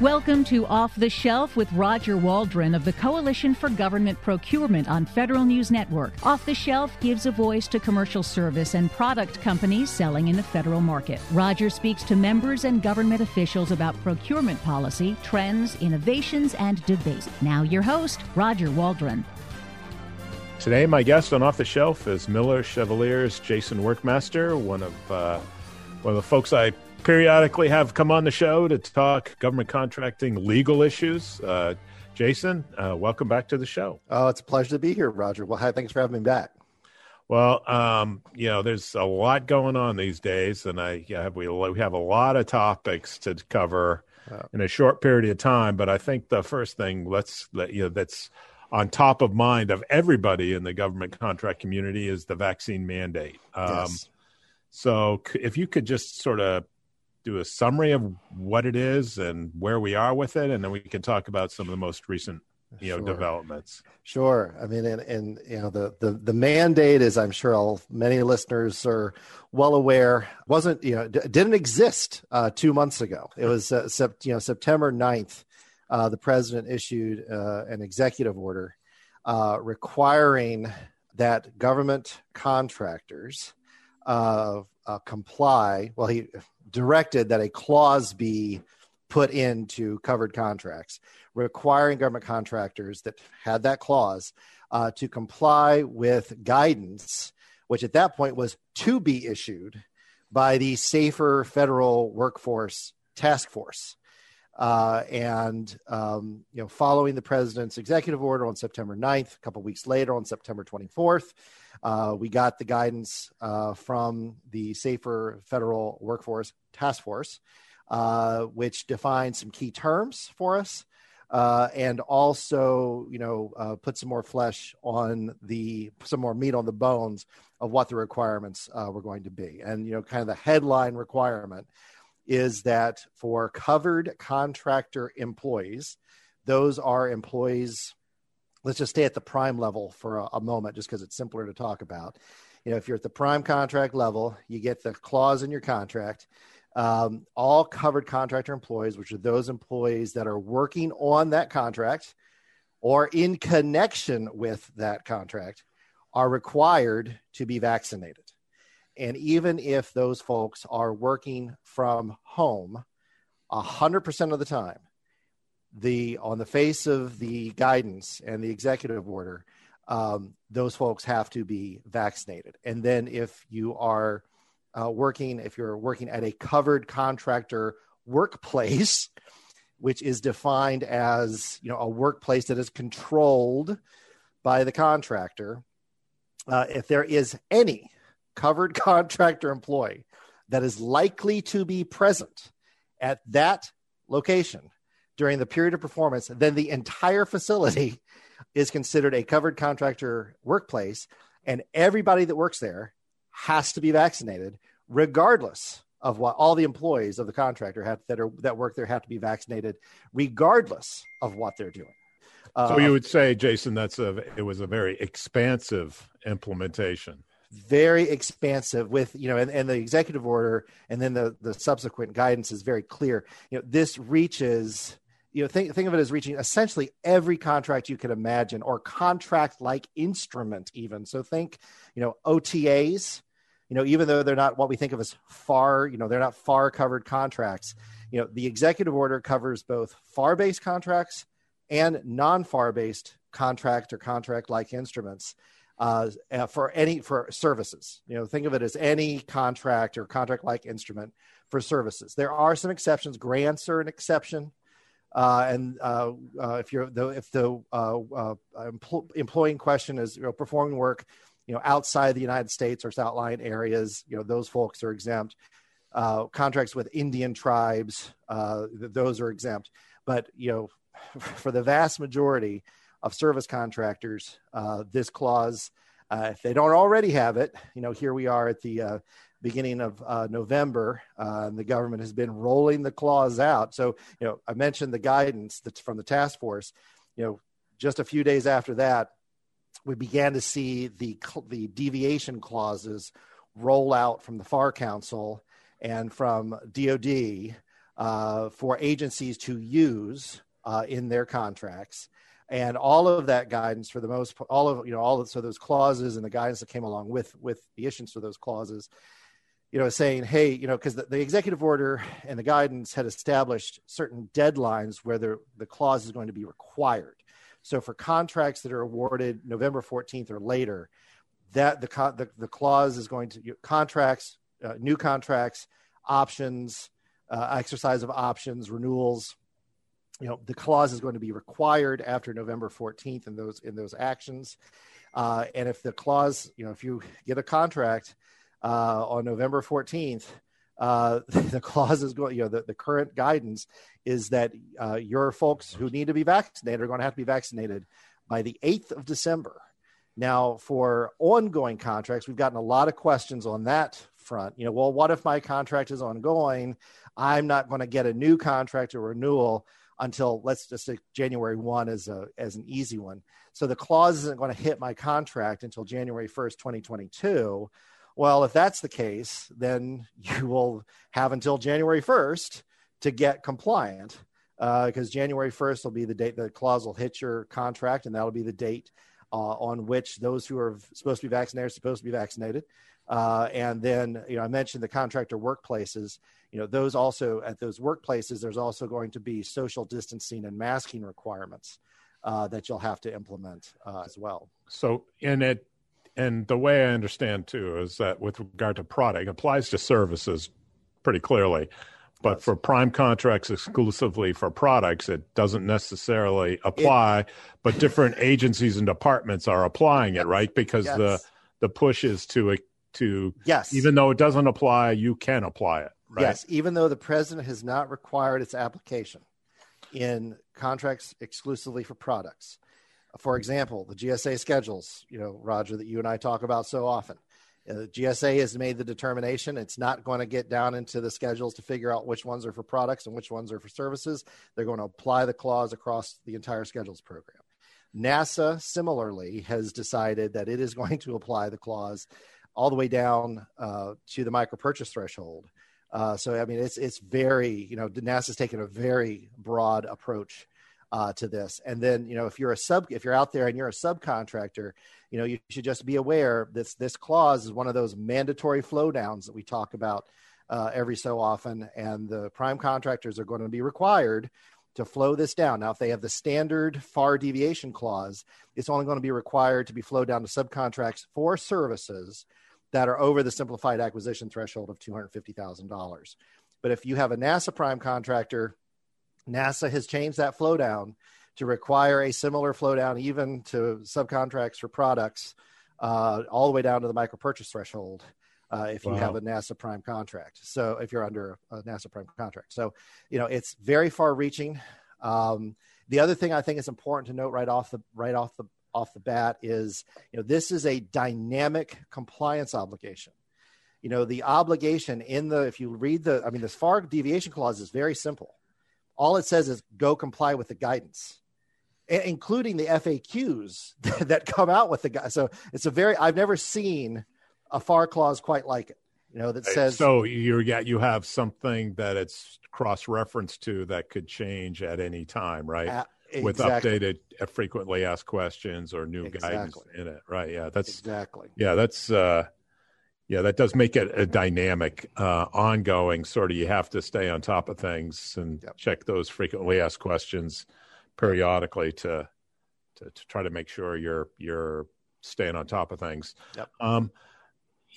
Welcome to Off the Shelf with Roger Waldron of the Coalition for Government Procurement on Federal News Network. Off the Shelf gives a voice to commercial service and product companies selling in the federal market. Roger speaks to members and government officials about procurement policy, trends, innovations, and debates. Now, your host, Roger Waldron. Today, my guest on Off the Shelf is Miller Chevalier's Jason Workmaster, one of uh, one of the folks I periodically have come on the show to talk government contracting legal issues. Uh, Jason, uh, welcome back to the show. Oh, it's a pleasure to be here, Roger. Well, hi, thanks for having me back. Well, um, you know, there's a lot going on these days, and I yeah, we we have a lot of topics to cover in a short period of time. But I think the first thing let's let you know that's on top of mind of everybody in the government contract community is the vaccine mandate. Um, yes. So, if you could just sort of do a summary of what it is and where we are with it, and then we can talk about some of the most recent, you know, Sure. developments. Sure. I mean, and, and you know, the, the, the mandate is, I'm sure all, many listeners are well aware, wasn't, you know, d- didn't exist uh, two months ago. It was, uh, sept, you know, September 9th, uh, the president issued uh, an executive order uh, requiring that government contractors uh, comply. Well, he directed that a clause be put into covered contracts requiring government contractors that had that clause uh, to comply with guidance, which at that point was to be issued by the Safer Federal Workforce Task Force. Uh, and um, you know, following the president's executive order on September 9th, a couple weeks later on September 24th, uh, we got the guidance uh, from the Safer Federal Workforce Task Force, uh, which defines some key terms for us, uh, and also, you know, uh, put some more flesh on the some more meat on the bones of what the requirements were going to be, and you know, kind of the headline requirement is that for covered contractor employees, those are employees let's just stay at the prime level for a, a moment just because it's simpler to talk about. You know if you're at the prime contract level you get the clause in your contract um, all covered contractor employees which are those employees that are working on that contract or in connection with that contract are required to be vaccinated and even if those folks are working from home 100% of the time the on the face of the guidance and the executive order, um, those folks have to be vaccinated. And then if you are uh, working, if you're working at a covered contractor workplace, which is defined as you know a workplace that is controlled by the contractor, uh, if there is any covered contractor employee that is likely to be present at that location during the period of performance, then the entire facility is considered a covered contractor workplace, and everybody that works there has to be vaccinated, regardless of what all the employees of the contractor have that are that work there have to be vaccinated, regardless of what they're doing. Uh, So you would say, Jason, that's a it was a very expansive implementation. Very expansive with you know and, and the executive order and then the the subsequent guidance is very clear. You know this reaches you know think, think of it as reaching essentially every contract you could imagine or contract like instrument even. So think you know otas you know even though they're not what we think of as far you know they're not far covered contracts you know the executive order covers both far based contracts and non far based contract or contract like instruments uh, uh, for any for services. You know, think of it as any contract or contract like instrument for services. There are some exceptions. Grants are an exception. Uh, and uh, uh, if you're the if the uh, empl- question is you know performing work you know outside the United States or outlying areas, you know those folks are exempt. Contracts with Indian tribes, th- those are exempt. But you know, for the vast majority of service contractors, uh, this clause, uh, if they don't already have it, you know, here we are at the uh, beginning of uh, November, uh, and the government has been rolling the clause out. So, you know, I mentioned the guidance that's from the task force. You know, just a few days after that, we began to see the the deviation clauses roll out from the FAR Council and from DoD uh, for agencies to use in their contracts and all of that guidance for the most all of you know all of so those clauses and the guidance that came along with with the issuance of those clauses you know saying hey you know because the, the, executive order and the guidance had established certain deadlines where the, the clause is going to be required. So for contracts that are awarded november 14th or later that the the, the clause is going to contracts uh, new contracts options uh, exercise of options renewals you know the clause is going to be required after November 14th in those in those actions. Uh, and if the clause, you know, if you get a contract uh, on November 14th, uh, the clause is going, you know, the, the current guidance is that uh, your folks who need to be vaccinated are going to have to be vaccinated by the 8th of December. Now, for ongoing contracts, we've gotten a lot of questions on that front. You know, well, what if my contract is ongoing? I'm not going to get a new contract or renewal until let's just say January 1 as a as an easy one. So the clause isn't going to hit my contract until January 1st, 2022. Well, if that's the case, then you will have until January 1st to get compliant because uh, January 1st will be the date the clause will hit your contract, and that'll be the date uh, on which those who are supposed to be vaccinated are supposed to be vaccinated. Uh, and then, you know, I mentioned the contractor workplaces. You know, those also at those workplaces, there's also going to be social distancing and masking requirements uh, that you'll have to implement uh, as well. So, in it, and the way I understand too is that with regard to product, applies to services pretty clearly. But for prime contracts exclusively for products, it doesn't necessarily apply. It, but different agencies and departments are applying it, right? Because yes. the the push is to to yes even though it doesn't apply you can apply it right? yes even though the president has not required its application in contracts exclusively for products for example the gsa schedules you know roger that you and i talk about so often uh, GSA has made the determination it's not going to get down into the schedules to figure out which ones are for products and which ones are for services. They're going to apply the clause across the entire schedules program. NASA similarly has decided that it is going to apply the clause all the way down uh, to the micro purchase threshold. Uh, so I mean, it's it's very you know NASA's taken a very broad approach uh, to this. And then you know if you're a sub if you're out there and you're a subcontractor, you know you should just be aware this this clause is one of those mandatory flow downs that we talk about uh, every so often, and the prime contractors are going to be required to flow this down. Now, if they have the standard FAR deviation clause, it's only going to be required to be flowed down to subcontracts for services that are over the simplified acquisition threshold of $250,000. But if you have a NASA prime contractor, NASA has changed that flow down to require a similar flow down even to subcontracts for products uh, all the way down to the micro purchase threshold uh, if wow. you have a NASA prime contract. So if you're under a NASA prime contract. So, you know, it's very far reaching. Um, the other thing I think is important to note right off the right off the off the bat is you know this is a dynamic compliance obligation. You know the obligation in the if you read the i mean this far deviation clause is very simple. All it says is go comply with the guidance including the faqs that come out with the guy so it's a very i've never seen a far clause quite like it you know that says so you're yeah you have something that it's cross referenced to that could change at any time right with updated uh, frequently asked questions or new exactly. guidance in it right yeah that's exactly yeah that's uh yeah that does make it a dynamic uh ongoing sort of you have to stay on top of things and yep. check those frequently asked questions periodically to, to to try to make sure you're you're staying on top of things yep. um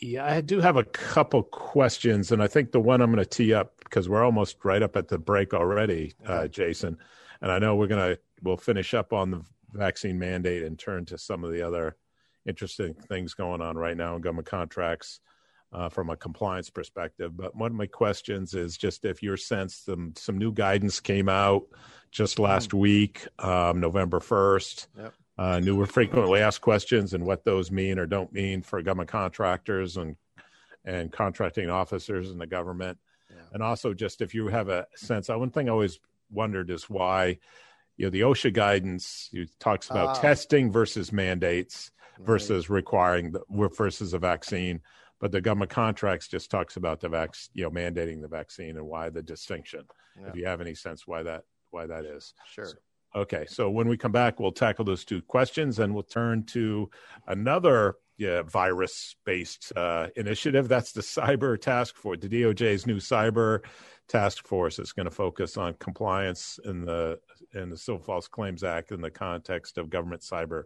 yeah, I do have a couple questions, and I think the one I'm going to tee up because we're almost right up at the break already, uh, Jason and I know we're gonna we'll finish up on the vaccine mandate and turn to some of the other interesting things going on right now in government contracts uh, from a compliance perspective. But one of my questions is just if your sense some some new guidance came out just last mm. week, um, November first. Yep. Uh, newer frequently asked questions and what those mean or don't mean for government contractors and and contracting officers in the government. Yeah. And also, just if you have a sense, one thing I always wondered is why, you know, the OSHA guidance talks about uh, testing versus mandates versus requiring the versus a vaccine, but the government contracts just talks about the vac, you know, mandating the vaccine and why the distinction. Yeah. If you have any sense why that why that is, sure. So, okay, so when we come back, we'll tackle those two questions, and we'll turn to another yeah, virus based uh, initiative. That's the cyber task force, the DOJ's new cyber task force is going to focus on compliance in the in the Civil False Claims Act in the context of government cyber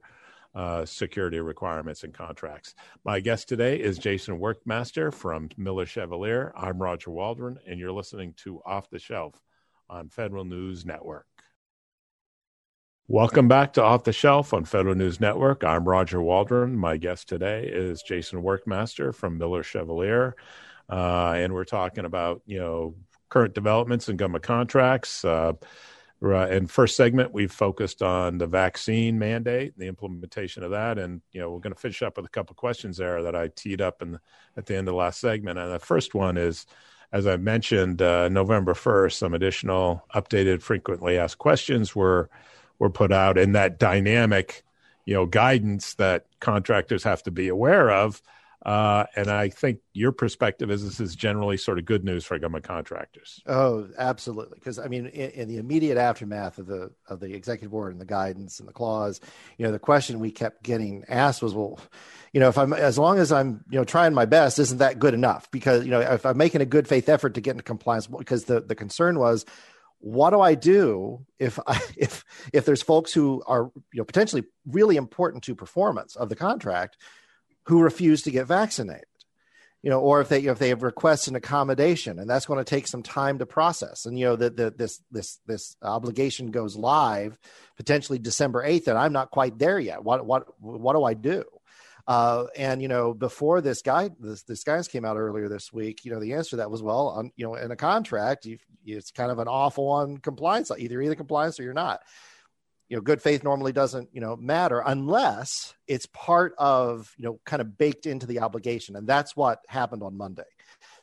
uh, security requirements and contracts. My guest today is Jason Workmaster from Miller Chevalier. I'm Roger Waldron, and you're listening to Off the Shelf on Federal News Network. Welcome back to Off the Shelf on Federal News Network. I'm Roger Waldron. My guest today is Jason Workmaster from Miller Chevalier. Uh, and we're talking about, you know, current developments in government contracts. Uh, in first segment, we've focused on the vaccine mandate, the implementation of that, and you know we're going to finish up with a couple questions there that I teed up in, at the end of the last segment. And the first one is, as I mentioned, uh, November first, some additional updated frequently asked questions were were put out in that dynamic, you know, guidance that contractors have to be aware of. Uh, and I think your perspective is this is generally sort of good news for government contractors. Oh, absolutely. Because I mean, in, in, the immediate aftermath of the of the executive order and the guidance and the clause, you know, the question we kept getting asked was, well, you know, if I'm as long as I'm you know trying my best, isn't that good enough? Because you know, if I'm making a good faith effort to get into compliance, because the the concern was what do I do if I, if if there's folks who are you know potentially really important to performance of the contract who refuse to get vaccinated? You know, or if they if they have requests an accommodation, and that's going to take some time to process, and you know that this this this obligation goes live potentially December eighth, and I'm not quite there yet. What what what do I do? Uh, and you know, before this guy, this this guidance came out earlier this week. You know, the answer to that was well, on you know, in a contract, you, it's kind of an awful on compliance. Either either compliance or you're not. You know, good faith normally doesn't you know matter unless it's part of you know kind of baked into the obligation, and that's what happened on Monday.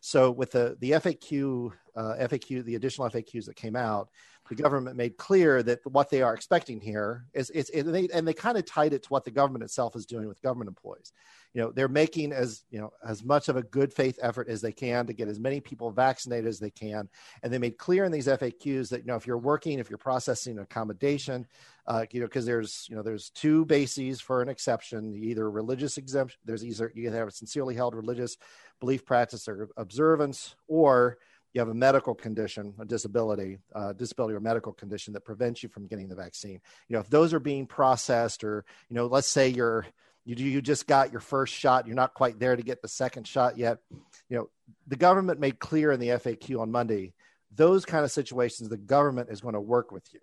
So with the the FAQ uh, FAQ the additional FAQs that came out, the government made clear that what they are expecting here is it's it, and they, and they kind of tied it to what the government itself is doing with government employees. You know they're making as you know as much of a good faith effort as they can to get as many people vaccinated as they can. And they made clear in these faqs that you know if you're working if you're processing accommodation uh, you know because there's you know there's two bases for an exception either religious exemption there's either you have a sincerely held religious belief practice or observance or you have a medical condition, a disability, uh, disability or medical condition that prevents you from getting the vaccine. You know, if those are being processed, or you know, let's say you're you you just got your first shot, you're not quite there to get the second shot yet. You know, the government made clear in the FAQ on Monday those kind of situations the government is going to work with you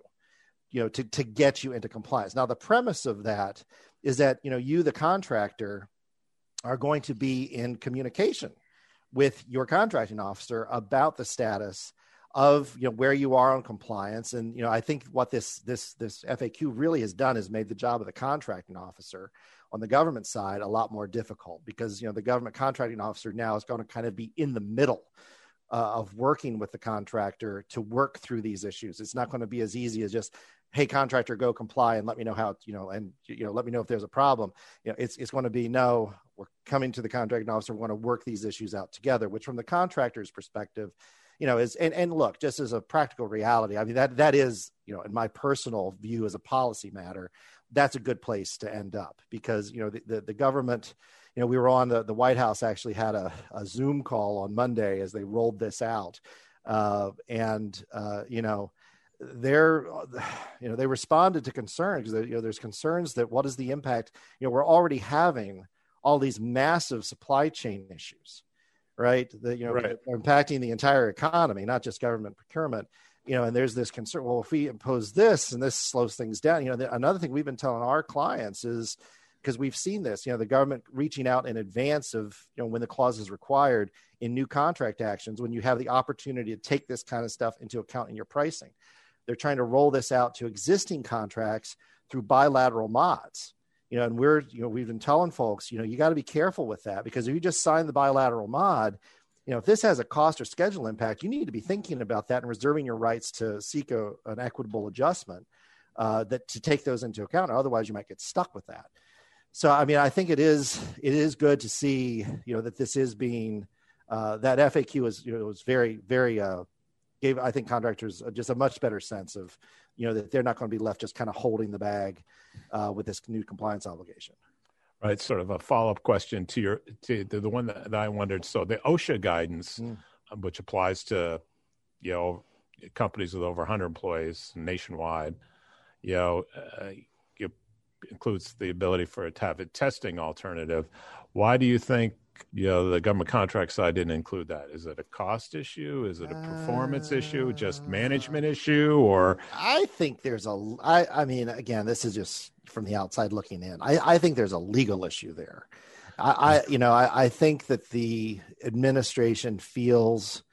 you know to, to get you into compliance now the premise of that is that you know you the contractor are going to be in communication with your contracting officer about the status of you know where you are on compliance. And you know i think what this this this faq really has done is made the job of the contracting officer on the government side a lot more difficult because you know the government contracting officer now is going to kind of be in the middle uh, of working with the contractor to work through these issues. It's not going to be as easy as just hey contractor go comply and let me know how you know and you know let me know if there's a problem. You know it's it's going to be no we're coming to the contracting officer we want to work these issues out together which from the contractor's perspective you know is and, and look just as a practical reality i mean that that is you know in my personal view as a policy matter that's a good place to end up because you know the, the, the government you know we were on the, the white house actually had a, a zoom call on monday as they rolled this out uh, and uh, you know they're you know they responded to concerns you know there's concerns that what is the impact? You know we're already having all these massive supply chain issues right? That you know right. impacting the entire economy not just government procurement. You know and there's this concern well if we impose this and this slows things down you know the, another thing we've been telling our clients is because we've seen this you know the government reaching out in advance of you know when the clause is required in new contract actions when you have the opportunity to take this kind of stuff into account in your pricing they're trying to roll this out to existing contracts through bilateral mods. you know, and we're, you know, we've been telling folks, you know, you got to be careful with that because if you just sign the bilateral mod, you know, if this has a cost or schedule impact, you need to be thinking about that and reserving your rights to seek a, an equitable adjustment uh, that to take those into account. Otherwise, you might get stuck with that. So, I mean, I think it is it is good to see, you know, that this is being uh, that FAQ is you know was very very uh, gave I think contractors just a much better sense of you know that they're not going to be left just kind of holding the bag uh, with this new compliance obligation. Right, sort of a follow up question to your to the, the one that, I wondered. So the OSHA guidance, mm. which applies to you know companies with over 100 employees nationwide, you know, uh, it includes the ability for it to have a testing alternative. Why do you think you know the government contract side didn't include that. Is it a cost issue? Is it a performance uh, issue? Just management issue or? I think there's a i i mean again this is just from the outside looking in. I i think there's a legal issue there. I i you know i i think that the administration feels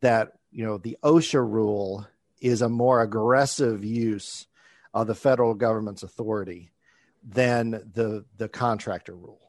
that you know the osha rule is a more aggressive use of the federal government's authority than the the contractor rule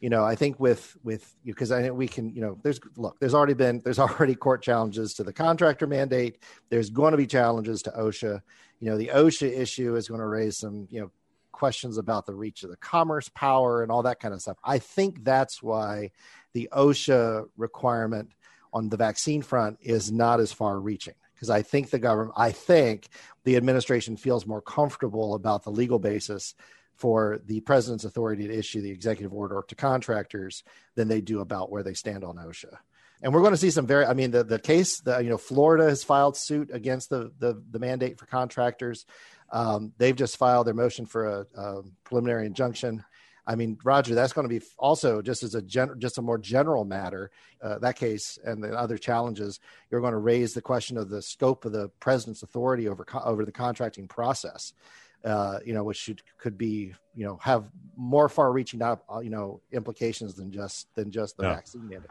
you know, I think with with because I know we can, you know, there's look, there's already been there's already court challenges to the contractor mandate. There's going to be challenges to OSHA. You know, the OSHA issue is going to raise some, you know, questions about the reach of the commerce power and all that kind of stuff. I think that's why the OSHA requirement on the vaccine front is not as far reaching because I think the government, I think the administration feels more comfortable about the legal basis for the president's authority to issue the executive order to contractors than they do about where they stand on OSHA. And we're going to see some very, I mean, the, the case, the, you know, Florida has filed suit against the, the, the mandate for contractors. Um, they've just filed their motion for a, a, preliminary injunction. I mean, Roger, that's going to be also just as a gen, just a more general matter. Uh, that case and the other challenges, you're going to raise the question of the scope of the president's authority over over the contracting process uh, you know, which should, could be, you know, have more far-reaching, uh, you know, implications than just than just the yeah. vaccine.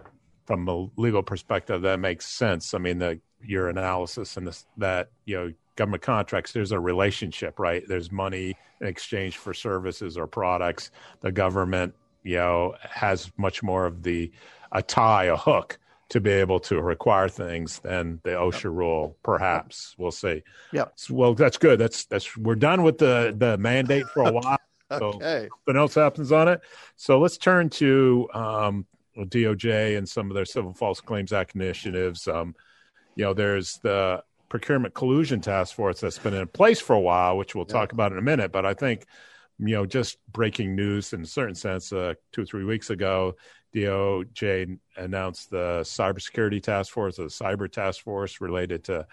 From a legal perspective, that makes sense. I mean, the your analysis and this that you know government contracts there's a relationship right there's money in exchange for services or products the government you know has much more of the a tie a hook to be able to require things than the OSHA yep. rule. Perhaps we'll see. Yeah. Well, that's good. That's that's we're done with the the mandate for a while. okay. So nothing else happens on it. So let's turn to um, DOJ and some of their Civil False Claims Act initiatives. Um, you know, there's the procurement collusion task force that's been in place for a while, which we'll yeah. talk about in a minute. But I think, you know, just breaking news in a certain sense, uh, two or three weeks ago, DOJ announced the cybersecurity task force, the cyber task force related to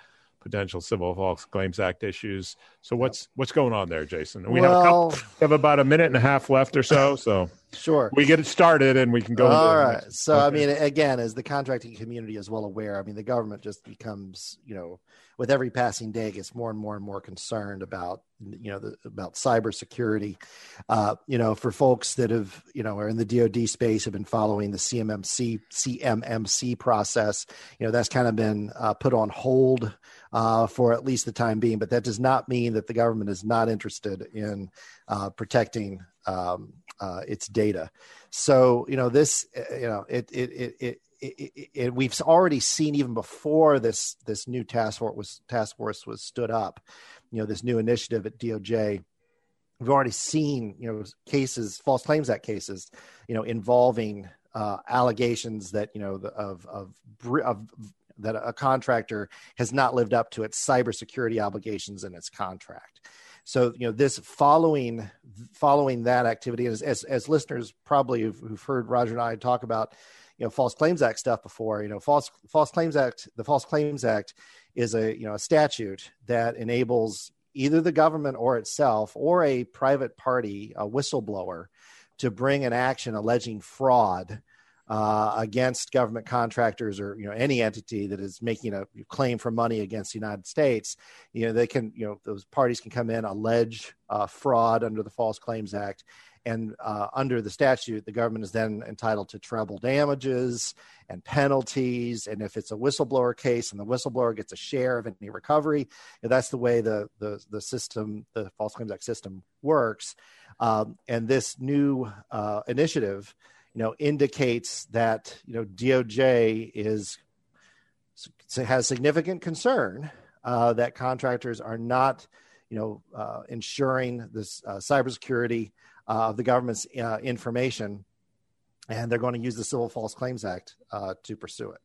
potential Civil False Claims Act issues. So what's what's going on there, Jason? We well, have, couple, we have about a minute and a half left or so. So sure, we get it started and we can go. All right. So okay. I mean, again, as the contracting community is well aware, I mean, the government just becomes you know with every passing day gets more and more and more concerned about you know the, about cybersecurity. Uh, you know, for folks that have you know are in the DoD space have been following the CMMC CMMC process. You know, that's kind of been uh, put on hold uh, for at least the time being. But that does not mean that the government is not interested in uh, protecting um, uh, its data. So you know this, uh, you know it it it. it it, we've already seen even before this this new task force was task force was stood up, you know, this new initiative at DOJ. We've already seen, you know, cases, false claims act cases, you know, involving uh, allegations that you know the, of of of that a contractor has not lived up to its cybersecurity obligations in its contract. So you know this following following that activity, as as, as listeners probably who've, who've heard Roger and I talk about, you know, false claims act stuff before. You know, false false claims act. The False Claims Act is a you know a statute that enables either the government or itself or a private party, a whistleblower, to bring an action alleging fraud uh, against government contractors or you know any entity that is making a claim for money against the United States, you know they can you know those parties can come in allege uh, fraud under the False Claims Act, and uh, under the statute, the government is then entitled to treble damages and penalties. And if it's a whistleblower case and the whistleblower gets a share of any recovery, that's the way the the the system, the False Claims Act system works. Um, and this new uh, initiative, you know, indicates that you know DOJ is has significant concern uh, that contractors are not, you know, uh, ensuring this uh, cybersecurity uh, of the government's uh, information, and they're going to use the Civil False Claims Act uh, to pursue it.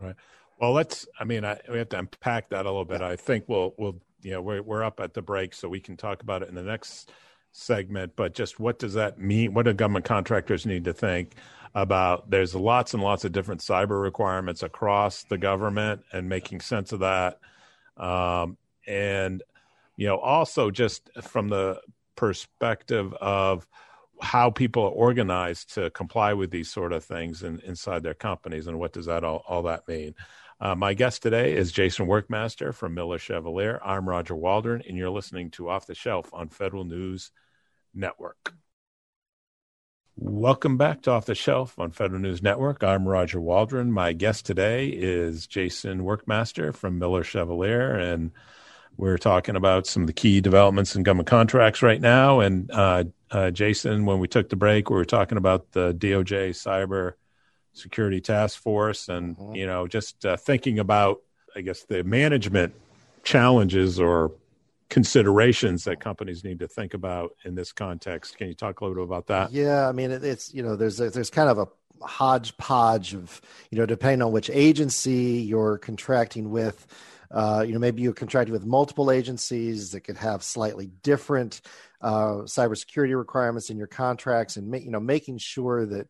Right. Well, let's. I mean, I, we have to unpack that a little bit. Yeah. I think we'll we'll you know we're we're up at the break, so we can talk about it in the next segment. But just what does that mean? What do government contractors need to think? about there's lots and lots of different cyber requirements across the government and making sense of that um, and you know also just from the perspective of how people are organized to comply with these sort of things in, inside their companies and what does that all, all that mean uh, my guest today is jason workmaster from miller chevalier i'm roger waldron and you're listening to off the shelf on federal news network Welcome back to Off the Shelf on Federal News Network. I'm Roger Waldron. My guest today is Jason Workmaster from Miller Chevalier, and we're talking about some of the key developments in government contracts right now. And uh, uh, Jason, when we took the break, we were talking about the DOJ Cyber Security Task Force, and mm-hmm. you know, just uh, thinking about, I guess, the management challenges or considerations that companies need to think about in this context. Can you talk a little bit about that? Yeah, I mean, it's you know, there's a, there's kind of a hodgepodge of you know, depending on which agency you're contracting with. Uh, you know, maybe you're contracting with multiple agencies that could have slightly different uh, cybersecurity requirements in your contracts, and you know, making sure that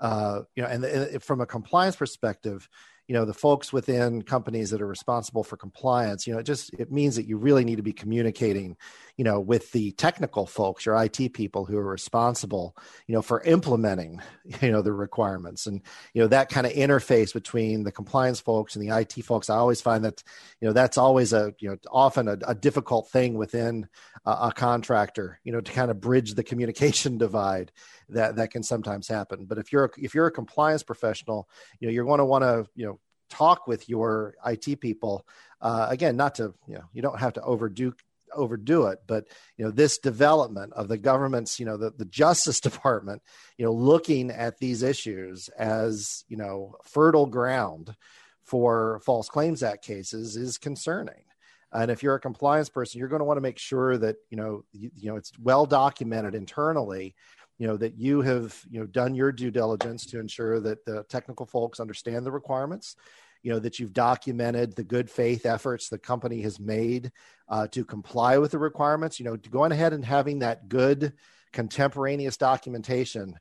uh, you know, and, and from a compliance perspective, you know the folks within companies that are responsible for compliance you know it just it means that you really need to be communicating you know with the technical folks your IT people who are responsible you know for implementing you know the requirements. And you know that kind of interface between the compliance folks and the IT folks I always find that you know that's always a you know often a, a difficult thing within a, a contractor you know to kind of bridge the communication divide that that can sometimes happen but if you're a, if you're a compliance professional you know you're going to want to you know talk with your IT people. Uh, again, not to you know you don't have to overdo overdo it but you know this development of the government's you know the, the justice department you know looking at these issues as you know fertile ground for false claims act cases is concerning and if you're a compliance person you're going to want to make sure that you know you, you know it's well documented internally you know that you have you know done your due diligence to ensure that the technical folks understand the requirements you know that you've documented the good faith efforts the company has made uh, to comply with the requirements you know going ahead and having that good contemporaneous documentation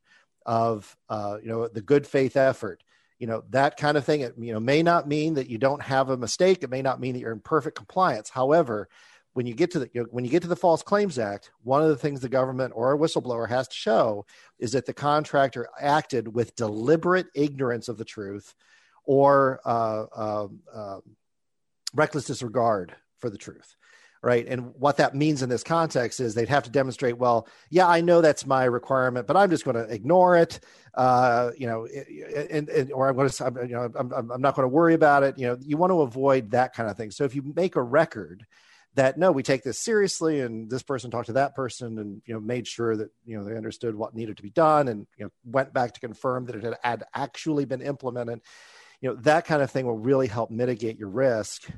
of uh, you know the good faith effort you know that kind of thing it you know may not mean that you don't have a mistake. It may not mean that you're in perfect compliance. However when you get to the you know, when you get to the False Claims Act, one of the things the government or a whistleblower has to show is that the contractor acted with deliberate ignorance of the truth or uh, uh, uh, reckless disregard for the truth right? And what that means in this context is they'd have to demonstrate well yeah i know that's my requirement but i'm just going to ignore it uh, you know and, and, or i'm going to you know I'm, I'm not going to worry about it you know you want to avoid that kind of thing. So if you make a record that no, we take this seriously, and this person talked to that person, and you know made sure that you know they understood what needed to be done, and you know went back to confirm that it had, had actually been implemented. You know that kind of thing will really help mitigate your risk,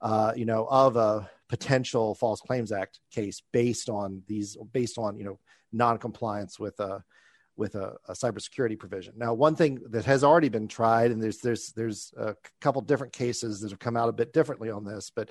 uh, you know, of a potential False Claims Act case based on these, based on you know non-compliance with a with a, a cybersecurity provision. Now, one thing that has already been tried, and there's there's there's a couple different cases that have come out a bit differently on this, but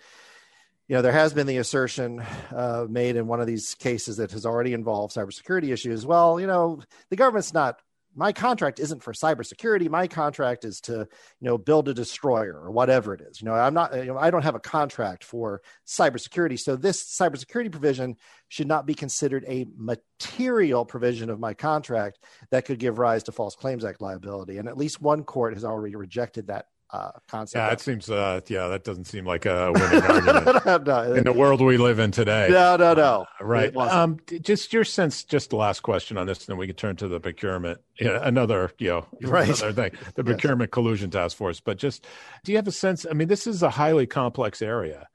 you know, there has been the assertion uh, made in one of these cases that has already involved cybersecurity issues. Well, you know, the government's not. My contract isn't for cybersecurity. My contract is to, you know, build a destroyer or whatever it is. You know, I'm not. You know, I don't have a contract for cybersecurity. So this cybersecurity provision should not be considered a material provision of my contract that could give rise to False Claims Act liability. And at least one court has already rejected that uh, concept. Yeah, it seems. Uh, yeah, that doesn't seem like a winning argument no, in the world we live in today. No, no, no. Uh, right. Um, just your sense. Just the last question on this, and then we can turn to the procurement. Yeah, another, you know, right. another thing, the procurement collusion task force. But just, do you have a sense? I mean, this is a highly complex area,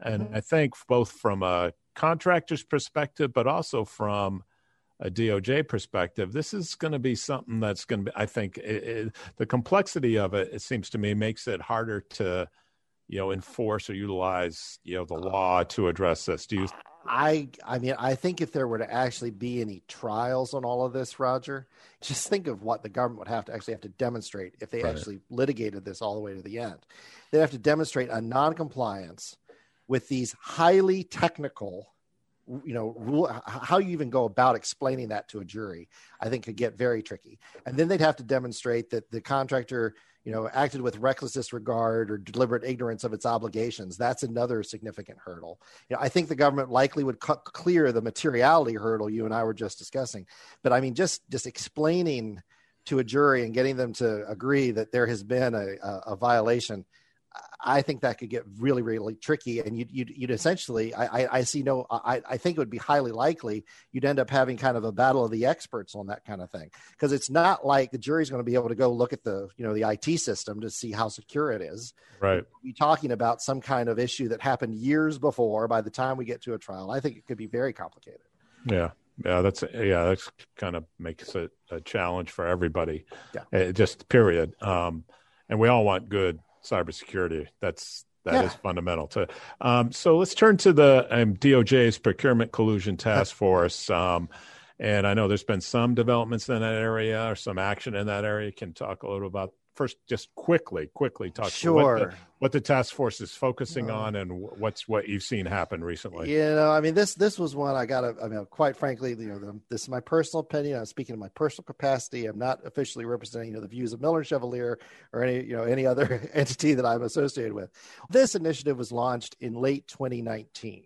and mm-hmm. I think both from a contractor's perspective, but also from a DOJ perspective, this is going to be something that's going to be, I think, it, it, the complexity of it, it seems to me, makes it harder to, you know, enforce or utilize, you know, the uh, law to address this. Do you? I, I mean, I think if there were to actually be any trials on all of this, Roger, just think of what the government would have to actually have to demonstrate if they right. actually litigated this all the way to the end. They'd have to demonstrate a non-compliance with these highly technical you know rule how you even go about explaining that to a jury i think could get very tricky. And then they'd have to demonstrate that the contractor you know acted with reckless disregard or deliberate ignorance of its obligations. That's another significant hurdle. You know i think the government likely would clear the materiality hurdle you and i were just discussing. But i mean just just explaining to a jury and getting them to agree that there has been a, a, a violation I think that could get really, really tricky. And you'd, you'd, you'd essentially, I, I, see no, I, I think it would be highly likely you'd end up having kind of a battle of the experts on that kind of thing. Because it's not like the jury's going to be able to go look at the, you know, the IT system to see how secure it is. Right. Be talking about some kind of issue that happened years before by the time we get to a trial. I think it could be very complicated. Yeah. Yeah, that's yeah, that's kind of makes it a challenge for everybody. Yeah. It just period. Um, and we all want good cybersecurity. That's that yeah. is fundamental to. Um, so let's turn to the um, DOJ's procurement collusion task force. Um, and I know there's been some developments in that area or some action in that area. Can talk a little about first just quickly quickly talk sure. what the, what the task force is focusing uh, on and what's what you've seen happen recently. You know i mean this this was one i gotta i mean quite frankly you know this is my personal opinion. I'm speaking in my personal capacity. I'm not officially representing you know the views of miller chevalier or any you know any other entity that i'm associated with. This initiative was launched in late 2019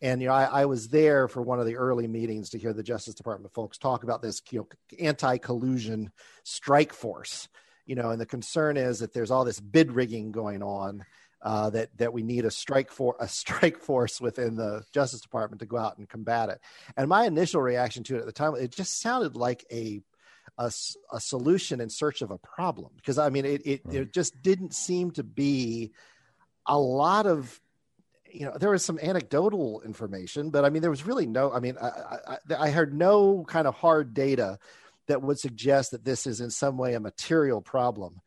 and you know, I, I, was there for one of the early meetings to hear the Justice Department folks talk about this you know, anti-collusion strike force you know, and the concern is that there's all this bid rigging going on. Uh, that that we need a strike for a strike force within the Justice Department to go out and combat it. And my initial reaction to it at the time, it just sounded like a a, a solution in search of a problem because I mean it it, right. it just didn't seem to be a lot of you know there was some anecdotal information but i mean there was really no i mean i i, I heard no kind of hard data that would suggest that this is in some way a material problem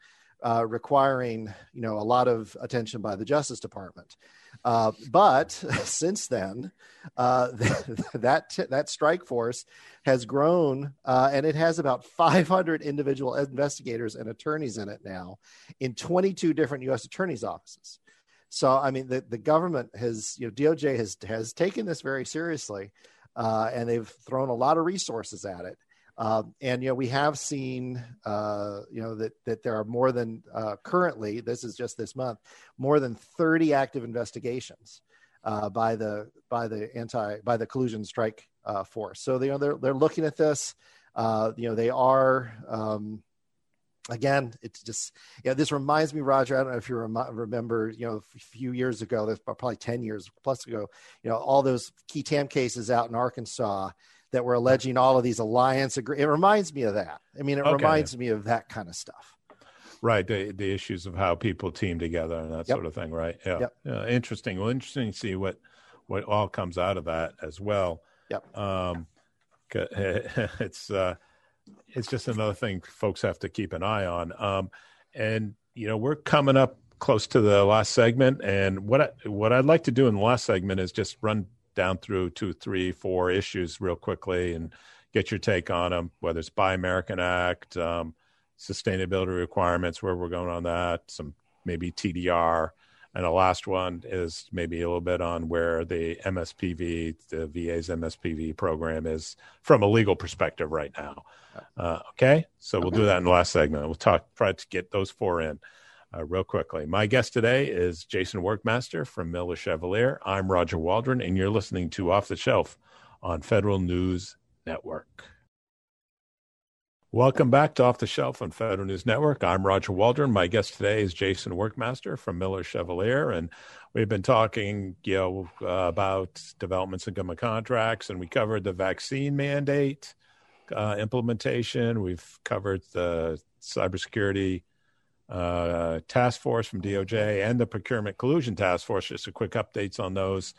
uh, requiring you know a lot of attention by the Justice Department. Uh, but since then, uh, that that strike force has grown, uh, and it has about 500 individual investigators and attorneys in it now, in 22 different U.S. attorneys' offices. So, I mean, the, the government has, you know, DOJ has has taken this very seriously, uh, and they've thrown a lot of resources at it. Uh, and you know we have seen uh, you know that that there are more than uh, currently this is just this month more than 30 active investigations uh, by the by the anti by the collusion strike uh, force. So they, you know they're they're looking at this. Uh, you know they are. Um, again, it's just yeah. this reminds me, Roger. I don't know if you rem- remember, you know, a few years ago, probably ten years plus ago. You know, all those qui tam cases out in Arkansas, that were alleging all of these alliance agree. It reminds me of that. I mean, it okay. reminds me of that kind of stuff. Right, the the issues of how people team together and that yep. sort of thing. Right. Yeah. Yep. yeah. Interesting. Well, interesting to see what what all comes out of that as well. Yep. Um, it's uh, it's just another thing folks have to keep an eye on. Um, and you know, we're coming up close to the last segment, and what I, what I'd like to do in the last segment is just run down through two, three, four issues real quickly and get your take on them, whether it's Buy American Act, um, sustainability requirements, where we're going on that, some maybe TDR. And the last one is maybe a little bit on where the MSPV, the VA's MSPV program is from a legal perspective right now. Uh, okay, so we'll do that in the last segment. We'll talk, try to get those four in uh, real quickly. My guest today is Jason Workmaster from Miller Chevalier. I'm Roger Waldron, and you're listening to Off the Shelf on Federal News Network. Welcome back to Off the Shelf on Federal News Network. I'm Roger Waldron. My guest today is Jason Workmaster from Miller Chevalier, and we've been talking, you know, uh, about developments in government contracts, and we covered the vaccine mandate uh, implementation. We've covered the cybersecurity uh, task force from DOJ and the procurement collusion task force. Just a quick updates on those.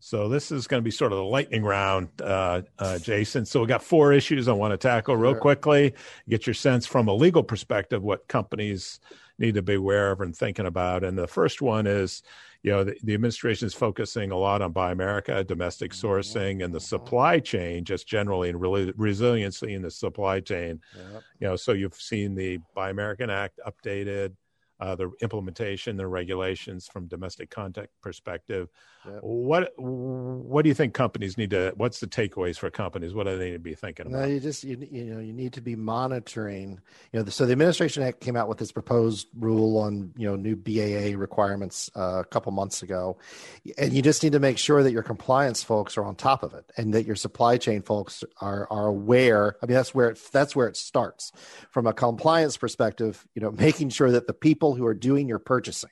So this is going to be sort of the lightning round, uh, uh, Jason. So we got four issues I want to tackle real sure. quickly. Get your sense from a legal perspective what companies need to be aware of and thinking about. And the first one is, you know, the, the administration is focusing a lot on Buy America, domestic mm-hmm. sourcing, and the supply chain, just generally, and really resiliency in the supply chain. Yep. You know, so you've seen the Buy American Act updated uh, the implementation, the regulations from domestic content perspective. Yep. What what do you think companies need to? What's the takeaways for companies? What do they need to be thinking about? No, you just you, you know you need to be monitoring. You know, so the administration act came out with this proposed rule on you know new BAA requirements uh, a couple months ago, and you just need to make sure that your compliance folks are on top of it, and that your supply chain folks are are aware. I mean, that's where it that's where it starts from a compliance perspective. You know, making sure that the people people who are doing your purchasing,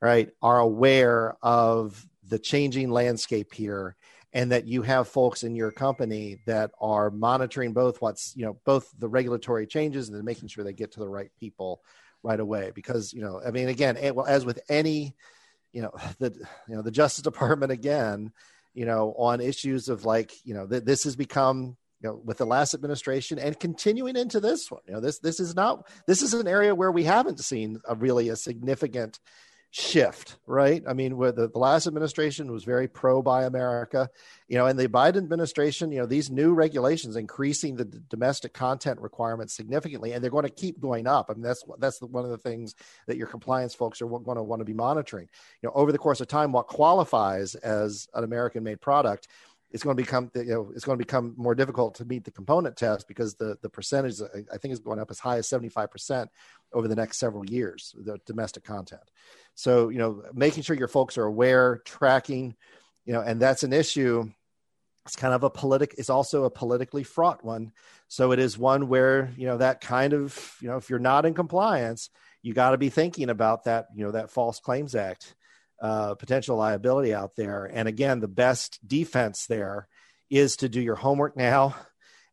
right, are aware of the changing landscape here and that you have folks in your company that are monitoring both what's you know both the regulatory changes and then making sure they get to the right people right away because you know i mean again as with any you know the you know the justice department again you know on issues of like you know th- this has become you know, with the last administration and continuing into this one. You know, this this is not this is an area where we haven't seen a really a significant shift, right? I mean, where the, the last administration was very pro Buy America, you know, and the Biden administration, you know, these new regulations increasing the d- domestic content requirements significantly, and they're going to keep going up. I mean, that's that's the, one of the things that your compliance folks are going to want to be monitoring. You know, over the course of time, what qualifies as an American-made product it's going to become you know it's going to become more difficult to meet the component test because the the percentage I think is going up as high as 75% over the next several years the domestic content. So, you know, making sure your folks are aware, tracking, you know, and that's an issue it's kind of a politic it's also a politically fraught one. So it is one where, you know, that kind of, you know, if you're not in compliance, you got to be thinking about that, you know, that false claims act uh, potential liability out there. And again, the best defense there is to do your homework now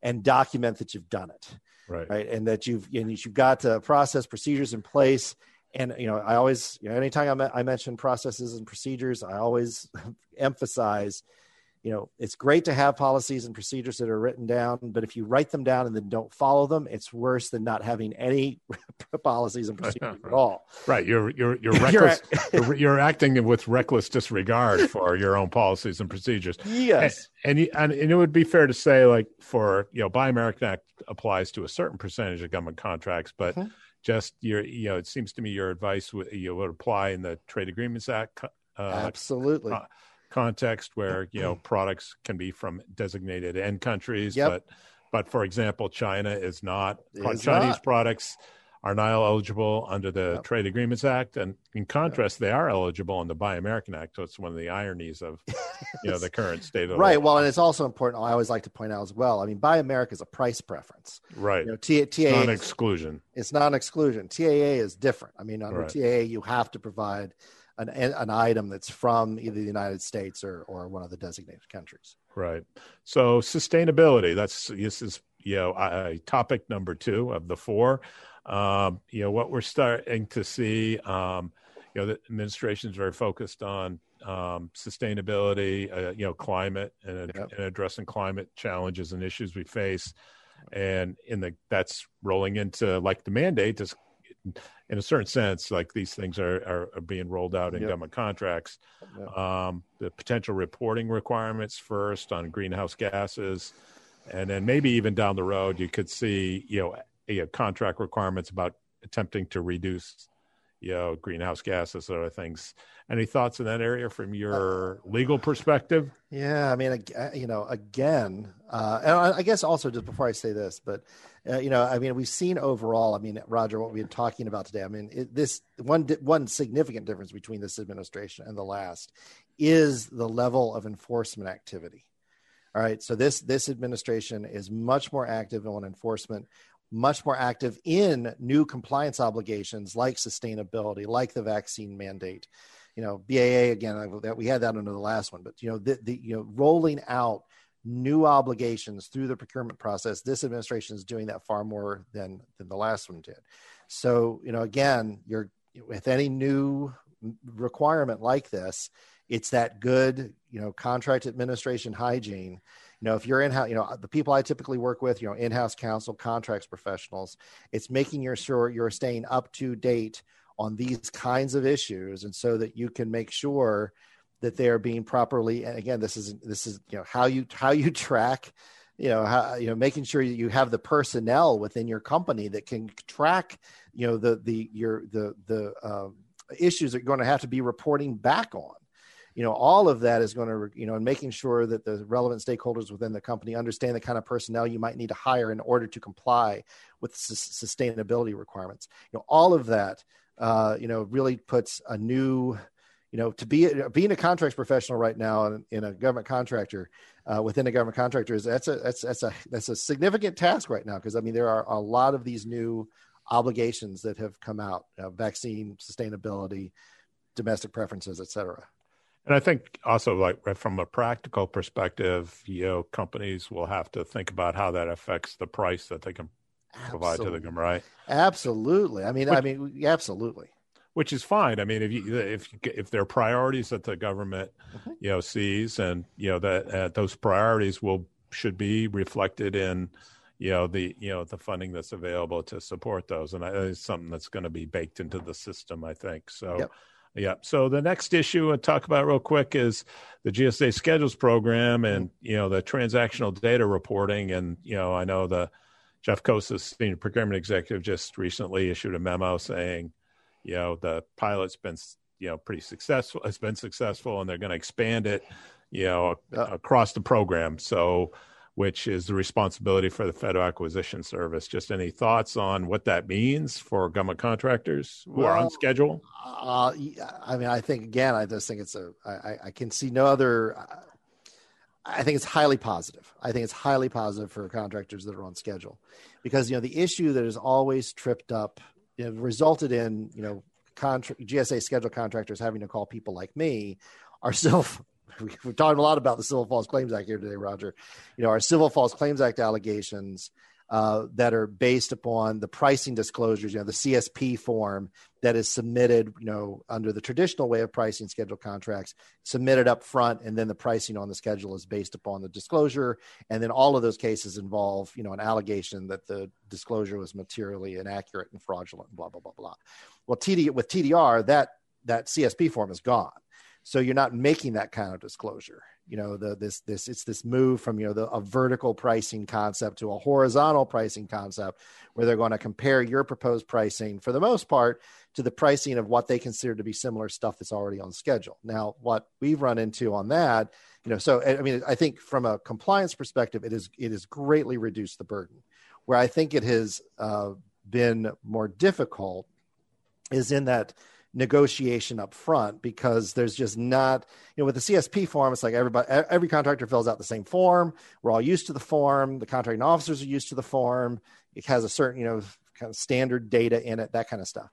and document that you've done it. Right. Right. And that you've, and you've got uh, process procedures in place. And, you know, I always, you know, anytime I, I mention processes and procedures, I always emphasize you know it's great to have policies and procedures that are written down but if you write them down and then don't follow them it's worse than not having any policies and procedures at all. Right. You're you're you're reckless. you're, you're, acting with reckless disregard for your own policies and procedures. Yes. And, and, and it would be fair to say like for you know buy american act applies to a certain percentage of government contracts but mm-hmm. just your you know it seems to me your advice would you would apply in the trade agreements act uh, absolutely. uh, context where you know products can be from designated end countries yep. but but for example china is not is chinese not. products are not eligible under the yep. trade agreements act and in contrast yep. they are eligible in the buy american act so it's one of the ironies of you know the current state of right well and it's also important i always like to point out as well i mean buy america is a price preference right you know, T- TAA it's not an exclusion it's not an exclusion taa is different i mean under right. taa you have to provide an, an item that's from either the United States or, or one of the designated countries. Right. So sustainability, that's, this is, you know, a, topic number two of the four. Um, you know, what we're starting to see, um, you know, the administration is very focused on um, sustainability, uh, you know, climate and, yep. and, addressing climate challenges and issues we face. And in the that's rolling into like the mandate is in a certain sense, like these things are, are, are being rolled out in yep. government contracts. Yep. Um, the potential reporting requirements first on greenhouse gases, and then maybe even down the road, you could see you know, you know contract requirements about attempting to reduce you know greenhouse gases or other things any thoughts in that area from your legal perspective yeah i mean you know again uh, and i guess also just before i say this but uh, you know i mean we've seen overall i mean roger what we've been talking about today i mean it, this one one significant difference between this administration and the last is the level of enforcement activity all right so this this administration is much more active on enforcement much more active in new compliance obligations like sustainability, like the vaccine mandate. You know, BAA again, that we had that under the last one, but you know, the, the you know, rolling out new obligations through the procurement process. This administration is doing that far more than than the last one did. So, you know, again, you're with any new requirement like this, it's that good, you know, contract administration hygiene you know if you're in house you know the people i typically work with you know in-house counsel contracts professionals it's making sure you're staying up to date on these kinds of issues and so that you can make sure that they're being properly and again this is this is you know how you how you track you know how you know making sure you have the personnel within your company that can track you know the the your the the um, issues that you're going to have to be reporting back on. You know all of that is going to you know and making sure that the relevant stakeholders within the company understand the kind of personnel you might need to hire in order to comply with sustainability requirements. You know all of that uh, you know really puts a new you know to be being a contracts professional right now in, in a government contractor uh, within a government contractor is that's a that's that's a that's a significant task right now because i mean there are a lot of these new obligations that have come out uh, vaccine sustainability domestic preferences et cetera and I think also, like from a practical perspective, you know, companies will have to think about how that affects the price that they can provide absolutely. to them, right? Absolutely. I mean, which, I mean, absolutely. Which is fine. I mean, if you if if there are priorities that the government, mm-hmm. you know, sees, and you know that uh, those priorities will should be reflected in you know the you know the funding that's available to support those and it's something that's going to be baked into the system i think so yep. Yeah. So the next issue I'll talk about real quick is the GSA schedules program and, you know, the transactional data reporting. And, you know, I know the Jeff Koses, senior procurement executive, just recently issued a memo saying, you know, the pilot's been, you know, pretty successful. It's been successful and they're going to expand it, you know, across the program. So, which is the responsibility for the Federal Acquisition Service. Just any thoughts on what that means for government contractors who well, are on schedule? Uh, I mean, I think again, I just think it's a. I, I can see no other. I think it's highly positive. I think it's highly positive for contractors that are on schedule, because you know the issue that has always tripped up, you know, resulted in you know contract GSA schedule contractors having to call people like me are still we've talked a lot about the Civil False Claims Act here today, Roger. You know, our Civil False Claims Act allegations uh, that are based upon the pricing disclosures, you know, the CSP form that is submitted, you know, under the traditional way of pricing schedule contracts, submitted up front, and then the pricing on the schedule is based upon the disclosure. And then all of those cases involve, you know, an allegation that the disclosure was materially inaccurate and fraudulent, blah blah blah blah. Well, TD with TDR, that that CSP form is gone so you're not making that kind of disclosure you know the this this it's this move from you know the a vertical pricing concept to a horizontal pricing concept where they're going to compare your proposed pricing for the most part to the pricing of what they consider to be similar stuff that's already on schedule. Now what we've run into on that you know so i mean i think from a compliance perspective it is it has greatly reduced the burden. Where i think it has uh, been more difficult is in that negotiation up front because there's just not you know with the csp form it's like everybody every contractor fills out the same form. We're all used to the form. The contracting officers are used to the form. It has a certain you know kind of standard data in it that kind of stuff.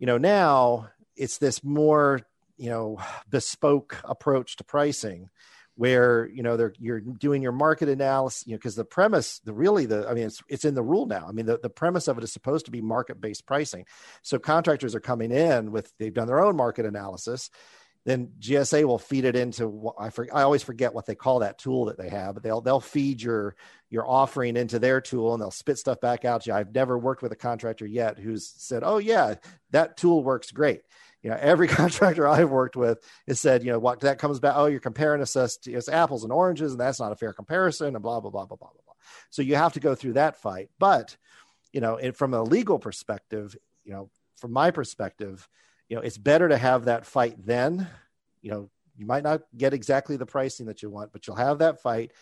You know now it's this more you know bespoke approach to pricing where you know they're you're doing your market analysis you know because the premise the really the i mean it's it's in the rule now. I mean the, the premise of it is supposed to be market based pricing. So contractors are coming in with they've done their own market analysis. Then gsa will feed it into what i for, i always forget what they call that tool that they have but they'll they'll feed your your offering into their tool and they'll spit stuff back out to you. I've never worked with a contractor yet who's said oh yeah that tool works great you know every contractor i've worked with has said you know what that comes back oh you're comparing us to it's apples and oranges and that's not a fair comparison and blah blah blah blah blah blah blah. So you have to go through that fight. But you know it, from a legal perspective you know from my perspective you know it's better to have that fight then. You know you might not get exactly the pricing that you want but you'll have that fight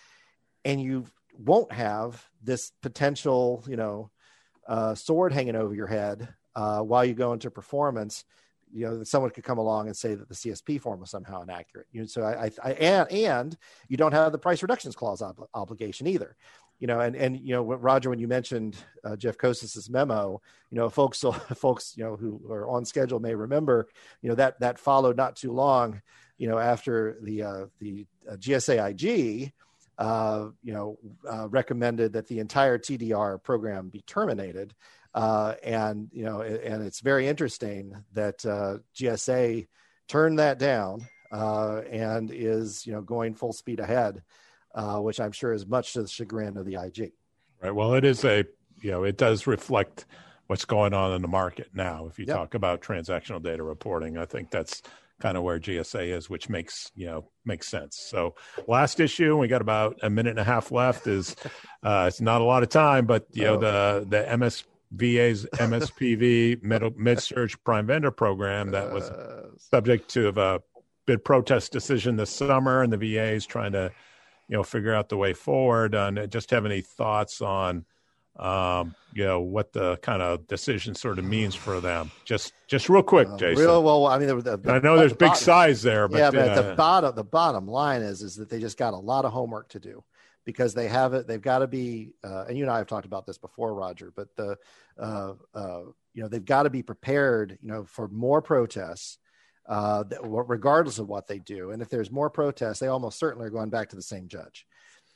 and you won't have this potential you know uh, sword hanging over your head uh, while you go into performance you know, someone could come along and say that the CSP form was somehow inaccurate. You know, so I, I, I and and you don't have the price reductions clause ob- obligation either. You know, and and you know, Roger, when you mentioned uh, Jeff Koses's memo, you know, folks, folks, you know, who are on schedule may remember, you know, that that followed not too long, you know, after the uh, the uh, GSAIG, uh, you know, uh, recommended that the entire TDR program be terminated. Uh, and you know, and it's very interesting that uh, GSA turned that down uh, and is you know going full speed ahead, uh, which I'm sure is much to the chagrin of the IG. Right. Well, it is a you know it does reflect what's going on in the market now. If you yep. talk about transactional data reporting, I think that's kind of where GSA is, which makes you know makes sense. So last issue, we got about a minute and a half left. Is uh, it's not a lot of time, but you know the the MS VA's MSPV Med-Surg prime vendor program that was subject to a bid protest decision this summer, and the VA is trying to, you know, figure out the way forward. And just have any thoughts on, um, you know, what the kind of decision sort of means for them? Just, just real quick, uh, Jason. Real well. I mean, the, the, I know there's the big bottom, size there, but yeah, but uh, the bottom, the bottom line is, is that they just got a lot of homework to do because they have it. They've got to be, uh, and you and I have talked about this before, Roger. But the, uh, uh, you know, they've got to be prepared, you know, for more protests, uh, that, regardless of what they do. And if there's more protests, they almost certainly are going back to the same judge.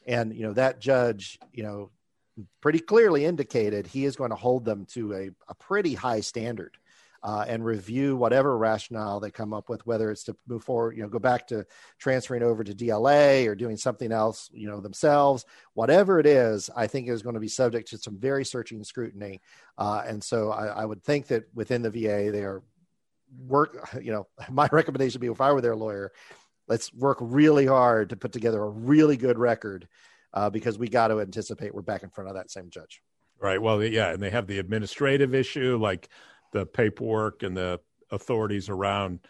And you know, that judge, you know, pretty clearly indicated he is going to hold them to a, a pretty high standard uh, and review whatever rationale they come up with, whether it's to move forward, you know, go back to transferring over to DLA or doing something else, you know, themselves, whatever it is, I think is going to be subject to some very searching scrutiny. Uh, and so I, I would think that within the VA, they are work, you know, my recommendation would be if I were their lawyer, let's work really hard to put together a really good record uh, because we got to anticipate we're back in front of that same judge. Right. Well, yeah, and they have the administrative issue, like the paperwork and the authorities around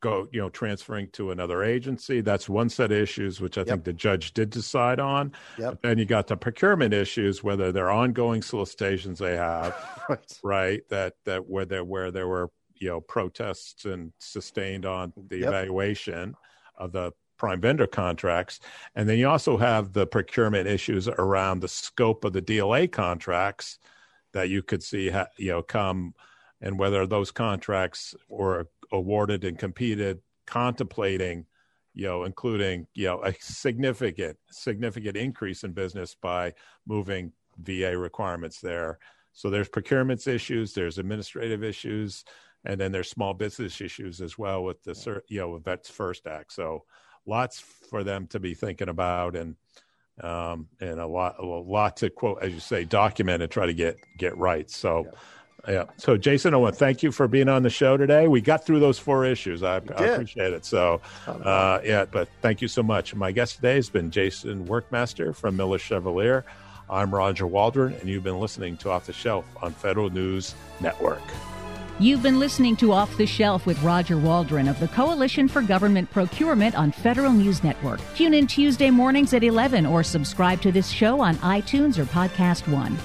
go you know transferring to another agency that's one set of issues which i yep. think the judge did decide on yep. then you got the procurement issues whether they're ongoing solicitations they have right. right that that where there where there were you know protests and sustained on the yep. evaluation of the prime vendor contracts and then you also have the procurement issues around the scope of the dla contracts that you could see ha- you know come and whether those contracts were awarded and competed contemplating you know including you know a significant significant increase in business by moving va requirements there. So there's procurements issues there's administrative issues and then there's small business issues as well with the you know vets first act. So lots for them to be thinking about and um, and a lot a lot to quote as you say document and try to get get right. So yeah. Yeah. So, Jason, I want to thank you for being on the show today. We got through those four issues. I, I appreciate it. So, uh, yeah, but thank you so much. My guest today has been Jason Workmaster from Miller Chevalier. I'm Roger Waldron, and you've been listening to Off the Shelf on Federal News Network. You've been listening to Off the Shelf with Roger Waldron of the Coalition for Government Procurement on Federal News Network. Tune in Tuesday mornings at 11 or subscribe to this show on iTunes or Podcast One.